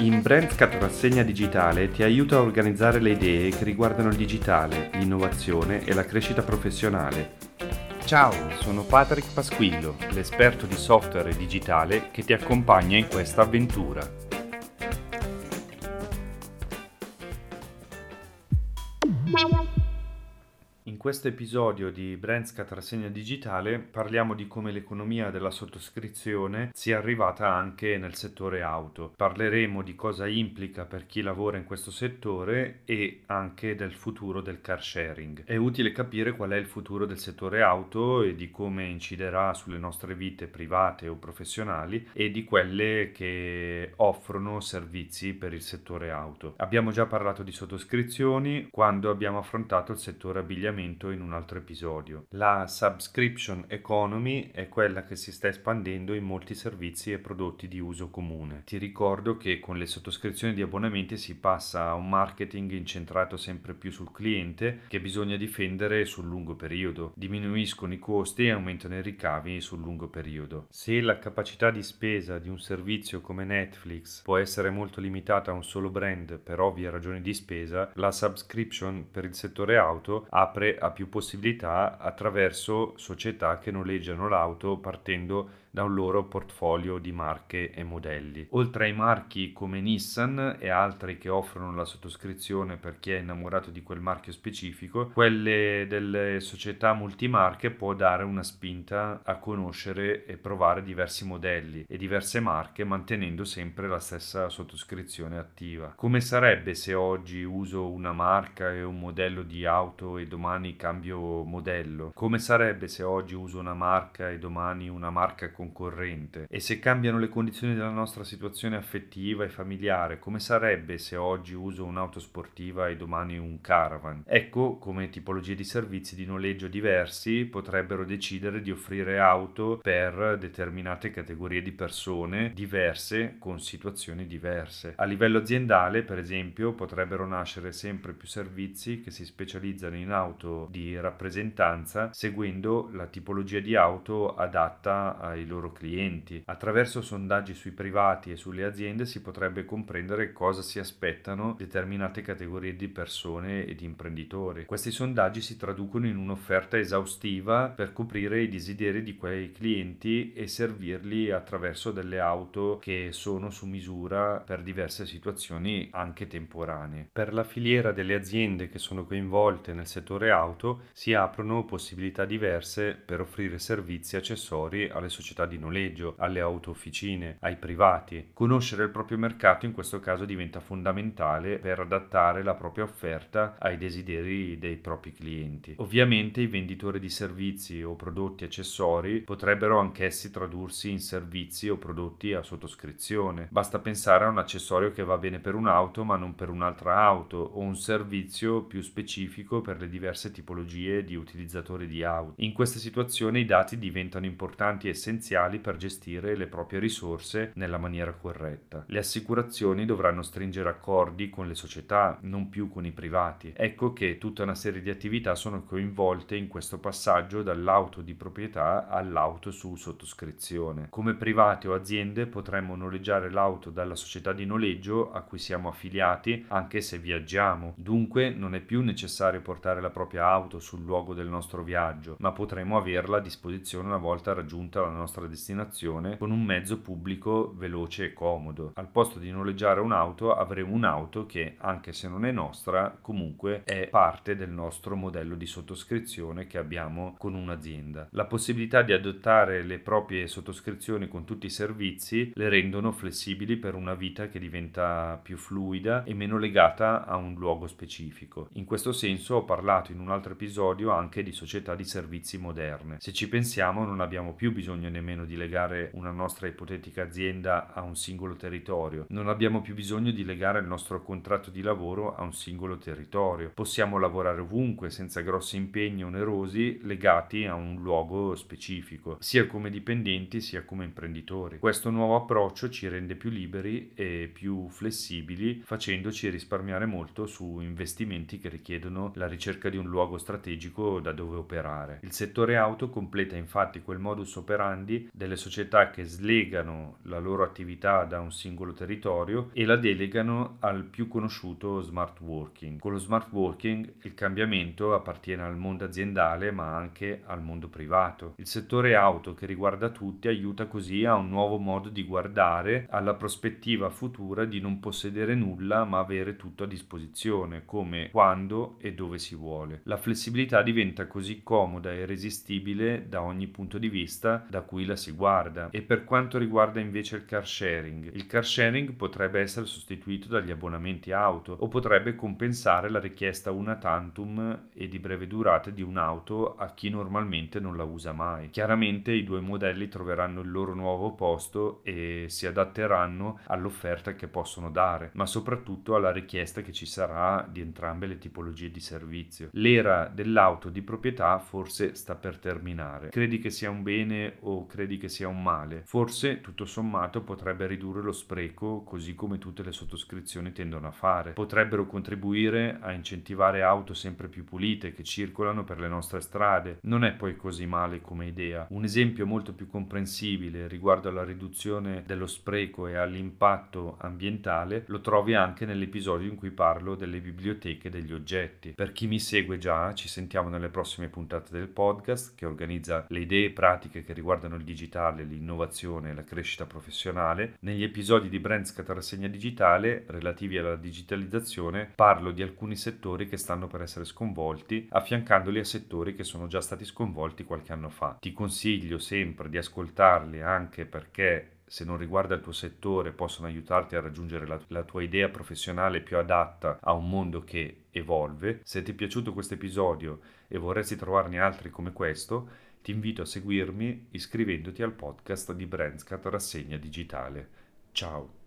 In Brandscat Rassegna Digitale ti aiuta a organizzare le idee che riguardano il digitale, l'innovazione e la crescita professionale. Ciao, sono Patrick Pasquillo, l'esperto di software digitale che ti accompagna in questa avventura. Questo episodio di Brandscat Rassegna Digitale parliamo di come l'economia della sottoscrizione sia arrivata anche nel settore auto. Parleremo di cosa implica per chi lavora in questo settore e anche del futuro del car sharing. È utile capire qual è il futuro del settore auto e di come inciderà sulle nostre vite private o professionali e di quelle che offrono servizi per il settore auto. Abbiamo già parlato di sottoscrizioni quando abbiamo affrontato il settore abbigliamento argomento in un altro episodio. La subscription economy è quella che si sta espandendo in molti servizi e prodotti di uso comune. Ti ricordo che con le sottoscrizioni di abbonamenti si passa a un marketing incentrato sempre più sul cliente che bisogna difendere sul lungo periodo. Diminuiscono i costi e aumentano i ricavi sul lungo periodo. Se la capacità di spesa di un servizio come Netflix può essere molto limitata a un solo brand per ovvie ragioni di spesa, la subscription per il settore auto apre più possibilità attraverso società che noleggiano l'auto partendo da un loro portfolio di marche e modelli. Oltre ai marchi come Nissan e altri che offrono la sottoscrizione per chi è innamorato di quel marchio specifico, quelle delle società multimarche può dare una spinta a conoscere e provare diversi modelli e diverse marche mantenendo sempre la stessa sottoscrizione attiva. Come sarebbe se oggi uso una marca e un modello di auto e domani cambio modello? Come sarebbe se oggi uso una marca e domani una marca concorrente e se cambiano le condizioni della nostra situazione affettiva e familiare, come sarebbe se oggi uso un'auto sportiva e domani un caravan? Ecco come tipologie di servizi di noleggio diversi potrebbero decidere di offrire auto per determinate categorie di persone diverse con situazioni diverse. A livello aziendale, per esempio, potrebbero nascere sempre più servizi che si specializzano in auto di rappresentanza seguendo la tipologia di auto adatta ai loro clienti. Attraverso sondaggi sui privati e sulle aziende si potrebbe comprendere cosa si aspettano determinate categorie di persone e di imprenditori. Questi sondaggi si traducono in un'offerta esaustiva per coprire i desideri di quei clienti e servirli attraverso delle auto che sono su misura per diverse situazioni anche temporanee. Per la filiera delle aziende che sono coinvolte nel settore auto si aprono possibilità diverse per offrire servizi accessori alle società società di noleggio, alle auto officine, ai privati. Conoscere il proprio mercato in questo caso diventa fondamentale per adattare la propria offerta ai desideri dei propri clienti. Ovviamente i venditori di servizi o prodotti accessori potrebbero anch'essi tradursi in servizi o prodotti a sottoscrizione. Basta pensare a un accessorio che va bene per un'auto ma non per un'altra auto o un servizio più specifico per le diverse tipologie di utilizzatori di auto. In queste situazioni i dati diventano importanti e essenziali essenziali per gestire le proprie risorse nella maniera corretta. Le assicurazioni dovranno stringere accordi con le società, non più con i privati. Ecco che tutta una serie di attività sono coinvolte in questo passaggio dall'auto di proprietà all'auto su sottoscrizione. Come privati o aziende potremmo noleggiare l'auto dalla società di noleggio a cui siamo affiliati anche se viaggiamo. Dunque non è più necessario portare la propria auto sul luogo del nostro viaggio, ma potremo averla a disposizione una volta raggiunta la nostra nostra destinazione con un mezzo pubblico veloce e comodo. Al posto di noleggiare un'auto avremo un'auto che, anche se non è nostra, comunque è parte del nostro modello di sottoscrizione che abbiamo con un'azienda. La possibilità di adottare le proprie sottoscrizioni con tutti i servizi le rendono flessibili per una vita che diventa più fluida e meno legata a un luogo specifico. In questo senso ho parlato in un altro episodio anche di società di servizi moderne. Se ci pensiamo non abbiamo più bisogno nemmeno nemmeno di legare una nostra ipotetica azienda a un singolo territorio. Non abbiamo più bisogno di legare il nostro contratto di lavoro a un singolo territorio. Possiamo lavorare ovunque senza grossi impegni onerosi legati a un luogo specifico, sia come dipendenti sia come imprenditori. Questo nuovo approccio ci rende più liberi e più flessibili, facendoci risparmiare molto su investimenti che richiedono la ricerca di un luogo strategico da dove operare. Il settore auto completa infatti quel modus operandi delle società che slegano la loro attività da un singolo territorio e la delegano al più conosciuto smart working. Con lo smart working il cambiamento appartiene al mondo aziendale ma anche al mondo privato. Il settore auto che riguarda tutti aiuta così a un nuovo modo di guardare alla prospettiva futura di non possedere nulla ma avere tutto a disposizione, come quando e dove si vuole. La flessibilità diventa così comoda e irresistibile da ogni punto di vista da cui la si guarda. E per quanto riguarda invece il car sharing, il car sharing potrebbe essere sostituito dagli abbonamenti auto o potrebbe compensare la richiesta una tantum e di breve durata di un'auto a chi normalmente non la usa mai. Chiaramente i due modelli troveranno il loro nuovo posto e si adatteranno all'offerta che possono dare, ma soprattutto alla richiesta che ci sarà di entrambe le tipologie di servizio. L'era dell'auto di proprietà forse sta per terminare. Credi che sia un bene o credi che sia un male? Forse tutto sommato potrebbe ridurre lo spreco così come tutte le sottoscrizioni tendono a fare. Potrebbero contribuire a incentivare auto sempre più pulite che circolano per le nostre strade. Non è poi così male come idea. Un esempio molto più comprensibile riguardo alla riduzione dello spreco e all'impatto ambientale lo trovi anche nell'episodio in cui parlo delle biblioteche degli oggetti. Per chi mi segue già, ci sentiamo nelle prossime puntate del podcast che organizza le idee pratiche che riguardano il digitale, l'innovazione e la crescita professionale. Negli episodi di Brandscat Rassegna Digitale relativi alla digitalizzazione parlo di alcuni settori che stanno per essere sconvolti, affiancandoli a settori che sono già stati sconvolti qualche anno fa. Ti consiglio sempre di ascoltarli anche perché se non riguarda il tuo settore, possono aiutarti a raggiungere la, la, tua idea professionale più adatta a un mondo che evolve. Se ti è piaciuto questo episodio e vorresti trovarne altri come questo, ti invito a seguirmi iscrivendoti al podcast di Brandscat Rassegna Digitale. Ciao!